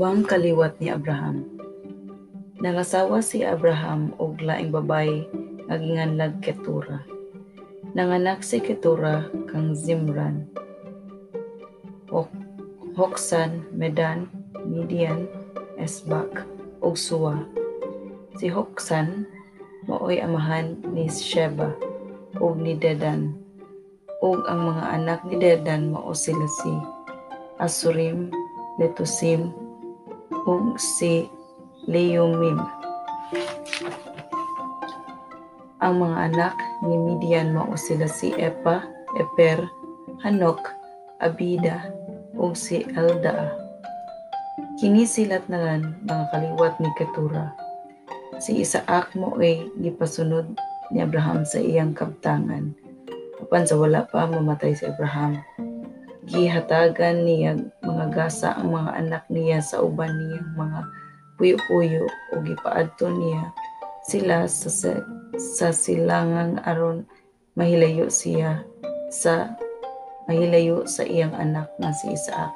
Ubang kaliwat ni Abraham. Nangasawa si Abraham og laing babay nga ginganlag Ketura. Nanganak si Ketura kang Zimran, Hok Hoksan, Medan, Midian, Esbak, ug Suwa. Si Hoksan maoy amahan ni Sheba ug ni Dedan. Ug ang mga anak ni Dedan mao sila si Asurim, Letusim, ug si Leumim. Ang mga anak ni Midian mao sila si Epa, Eper, Hanok, Abida, ug si Eldaa. Kini silat na lang mga kaliwat ni Ketura. Si Isaac mo ay gipasunod ni Abraham sa iyang kabtangan. Apan sa wala pa mamatay si Abraham. Gihatagan niya mga gasa ang mga anak niya sa uban niyang mga puyo-puyo o gipaadto niya sila sa, sa, sa silangang aron mahilayo siya sa mahilayo sa iyang anak nga si Isaac.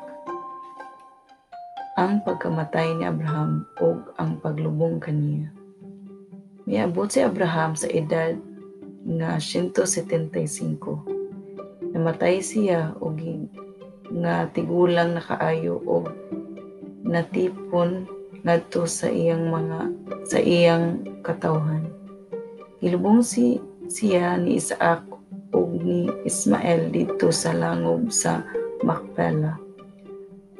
Ang pagkamatay ni Abraham ug ang paglubong kaniya. Miabot si Abraham sa edad nga 175. Namatay siya og nga tigulang nakaayo og natipon ngadto sa iyang mga sa iyang katawhan. Gilubong si siya ni Isaac ug ni Ismael dito sa langob sa Macpela.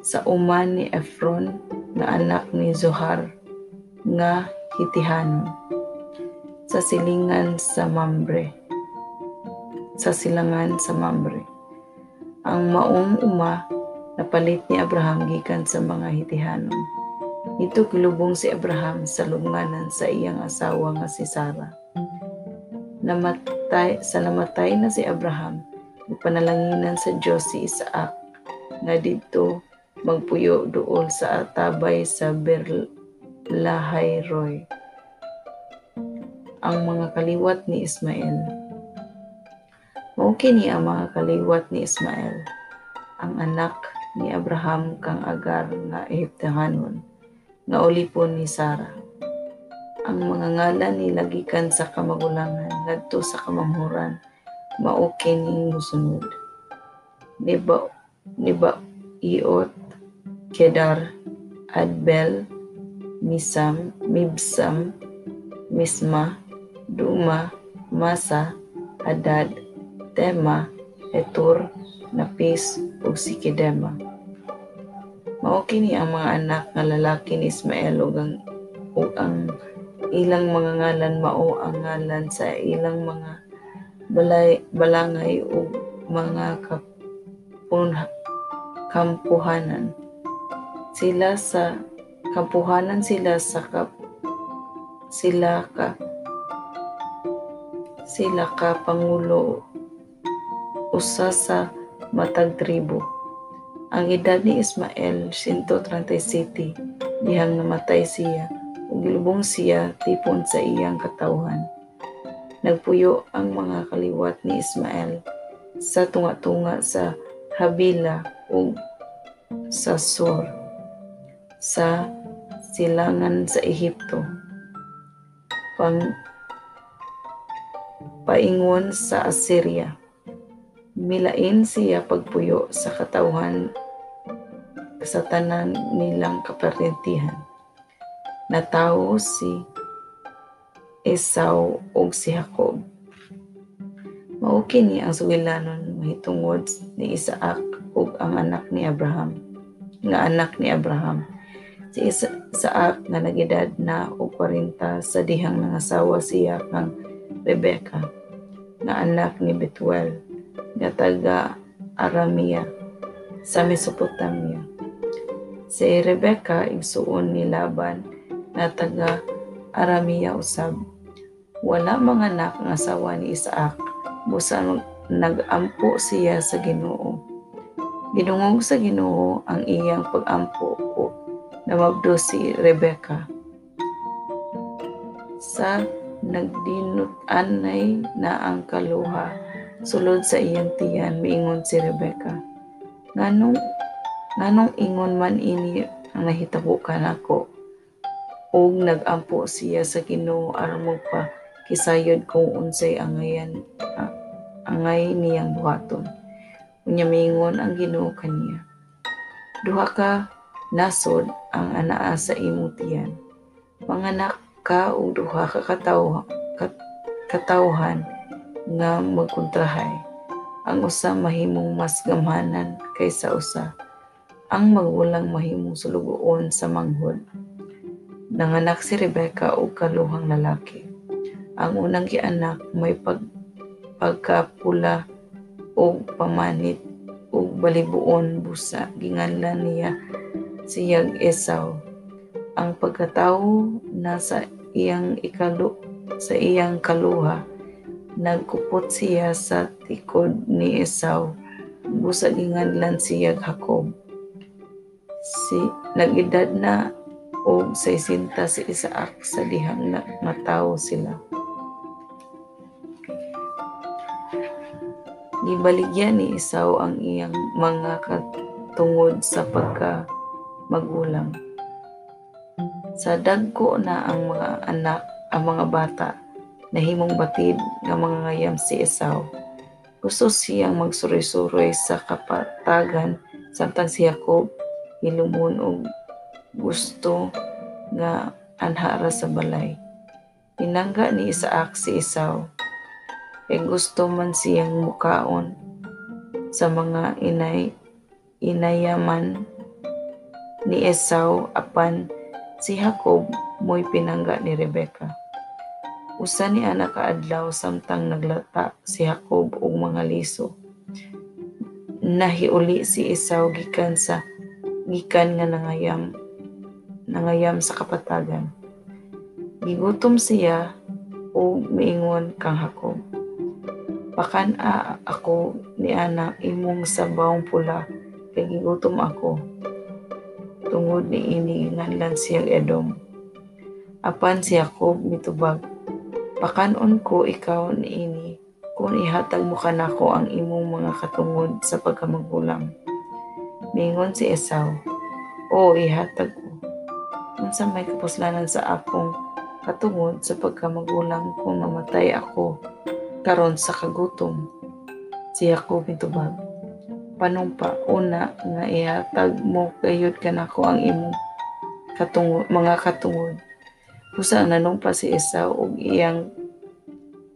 Sa uman ni Efron nga anak ni Zohar nga Hitihanon sa silingan sa Mambre. Sa silangan sa Mambre. Ang maong uma napalit ni Abraham gikan sa mga Hitihanon. Ito kilubong si Abraham sa lubnganan sa iyang asawa nga si Sarah. Namatay, sa namatay na si Abraham, ipanalanginan sa Diyos si Isaac nga dito magpuyo dool sa atabay sa Berlahay Roy ang mga kaliwat ni Ismael. Mao kini ang mga kaliwat ni Ismael, ang anak ni Abraham kang Agar nga Ehiptehanon, nga ulipon ni Sarah. Ang mga ngalan ni lagikan sa kamagulangan ngadto sa kamamhuran mao kini musunod. Niba niba iot Kedar Adbel Misam Mibsam Misma Duma, Masa, Hadad, Tema, Etur, Napis, ug Sikidema. Mao kini ang mga anak nga lalaki ni Ismael ug ang, ug ang ilang mga ngalan mao ang ngalan sa ilang mga balay, balangay ug mga kapun, kampuhanan. Sila sa kampuhanan sila sa kap, sila ka sila ka pangulo usa sa matag tribo. Ang edad ni Ismael 137 dihang namatay siya ug gilubong siya tipon sa iyang katawhan. Nagpuyo ang mga kaliwat ni Ismael sa tunga-tunga sa Habila ug sa Sur sa silangan sa Ehipto. Pang paingon sa Assyria. Milain siya pagpuyo sa katawhan sa tanan nilang kaparentihan. Natawo si Esau ug si Jacob. Mao kini ang sugilanon mahitungod ni Isaac ug ang anak ni Abraham. Nga anak ni Abraham. Si Isaac nga nagedad na og 40 sa dihang nangasawa siya kang Rebecca nga anak ni Betuel nga taga Aramia sa Mesopotamia. Si Rebecca igsuon ni Laban nga taga Aramia usab. Wala mga anak nga asawa ni Isaac busan nagampo siya sa Ginoo. Ginungog sa Ginoo ang iyang pag-ampo o namabdo si Rebecca. Sa nagdinut-anay na ang kaluha sulod sa iyang tiyan miingon si Rebecca. Nganong nganong ingon man ini ang nahitabo kanako ug nagampo siya sa Ginoo aron pa kisayod kung unsay angayan uh, angay niyang buhaton. Unya mingon ang Ginoo kaniya duha ka nasod ang anaa sa imong tiyan. Manganak ka og duha ka katawo kat, katawhan nga magkontrahay ang usa mahimong mas gamhanan kaysa usa. Ang magulang mahimong sulugoon sa manghod. Nanganak si Rebecca og kaluhang lalaki. Ang unang gianak may pag pagkapula o pamanit o balibuon busa. Ginganlan niya siyag Esau. Ang pagkatao nasa iyang ikalu sa iyang kaluha nagkupot siya sa tikod ni Esau busa ginganlan siyag Jacob. Si nagedad na o sa isinta si Isaac sa dihang na matawo sila. Gibaligyan ni Isaw ang iyang mga katungod sa pagka magulang. Sa dagko na ang mga anak, ang mga bata, nahimong batid nga mga ngayam si Isaw. Gusto siyang magsuroy-suroy sa kapatagan samtang si Jacob hilumon og gusto nga anhara sa balay. Pinangga ni Isaac si Isaw. Kay gusto man siyang mukaon sa mga inay inayaman ni Esau apan si Jacob mo'y pinangga ni Rebecca. Usa ni anak kaadlaw samtang naglata si Jacob og mga liso. Nahiuli si Esau gikan sa gikan nga nangayam nangayam sa kapatagan. Gigutom siya o miingon kang Hakob. Pakan a ako ni anak imong sabawng pula kay gigutom ako. Tungod ni ini nganlan siyang Edom. Apan si Jacob mitubag. Pakanon ko ikaw ni ini kung ihatag mo kanako ang imong mga katungod sa pagkamagulang. Mingon si Esau, O ihatag unsa may kapuslanan sa akong katungod sa pagkamagulang kung namatay ako karon sa kagutom. Si Jacob mitubag. Panumpa una nga ihatag mo kayod kanako ang imong katungod, mga katungod. Pusa nanumpa si Esau og iyang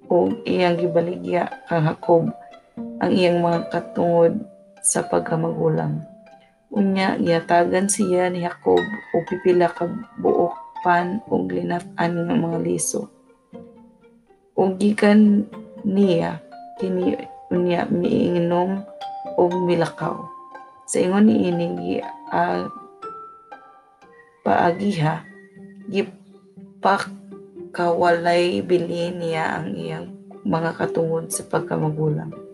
og iyang gibaligya kang Jacob ang iyang mga katungod sa pagkamagulang. Unya giyatagan siya ni Jacob o pipila ka buok pan o linat-an mga liso. O gikan niya kini unya miinom o milakaw. Sa ingon ni ini uh, paagiha gipak kawalay bilhin niya ang iyang mga katungod sa pagkamagulang.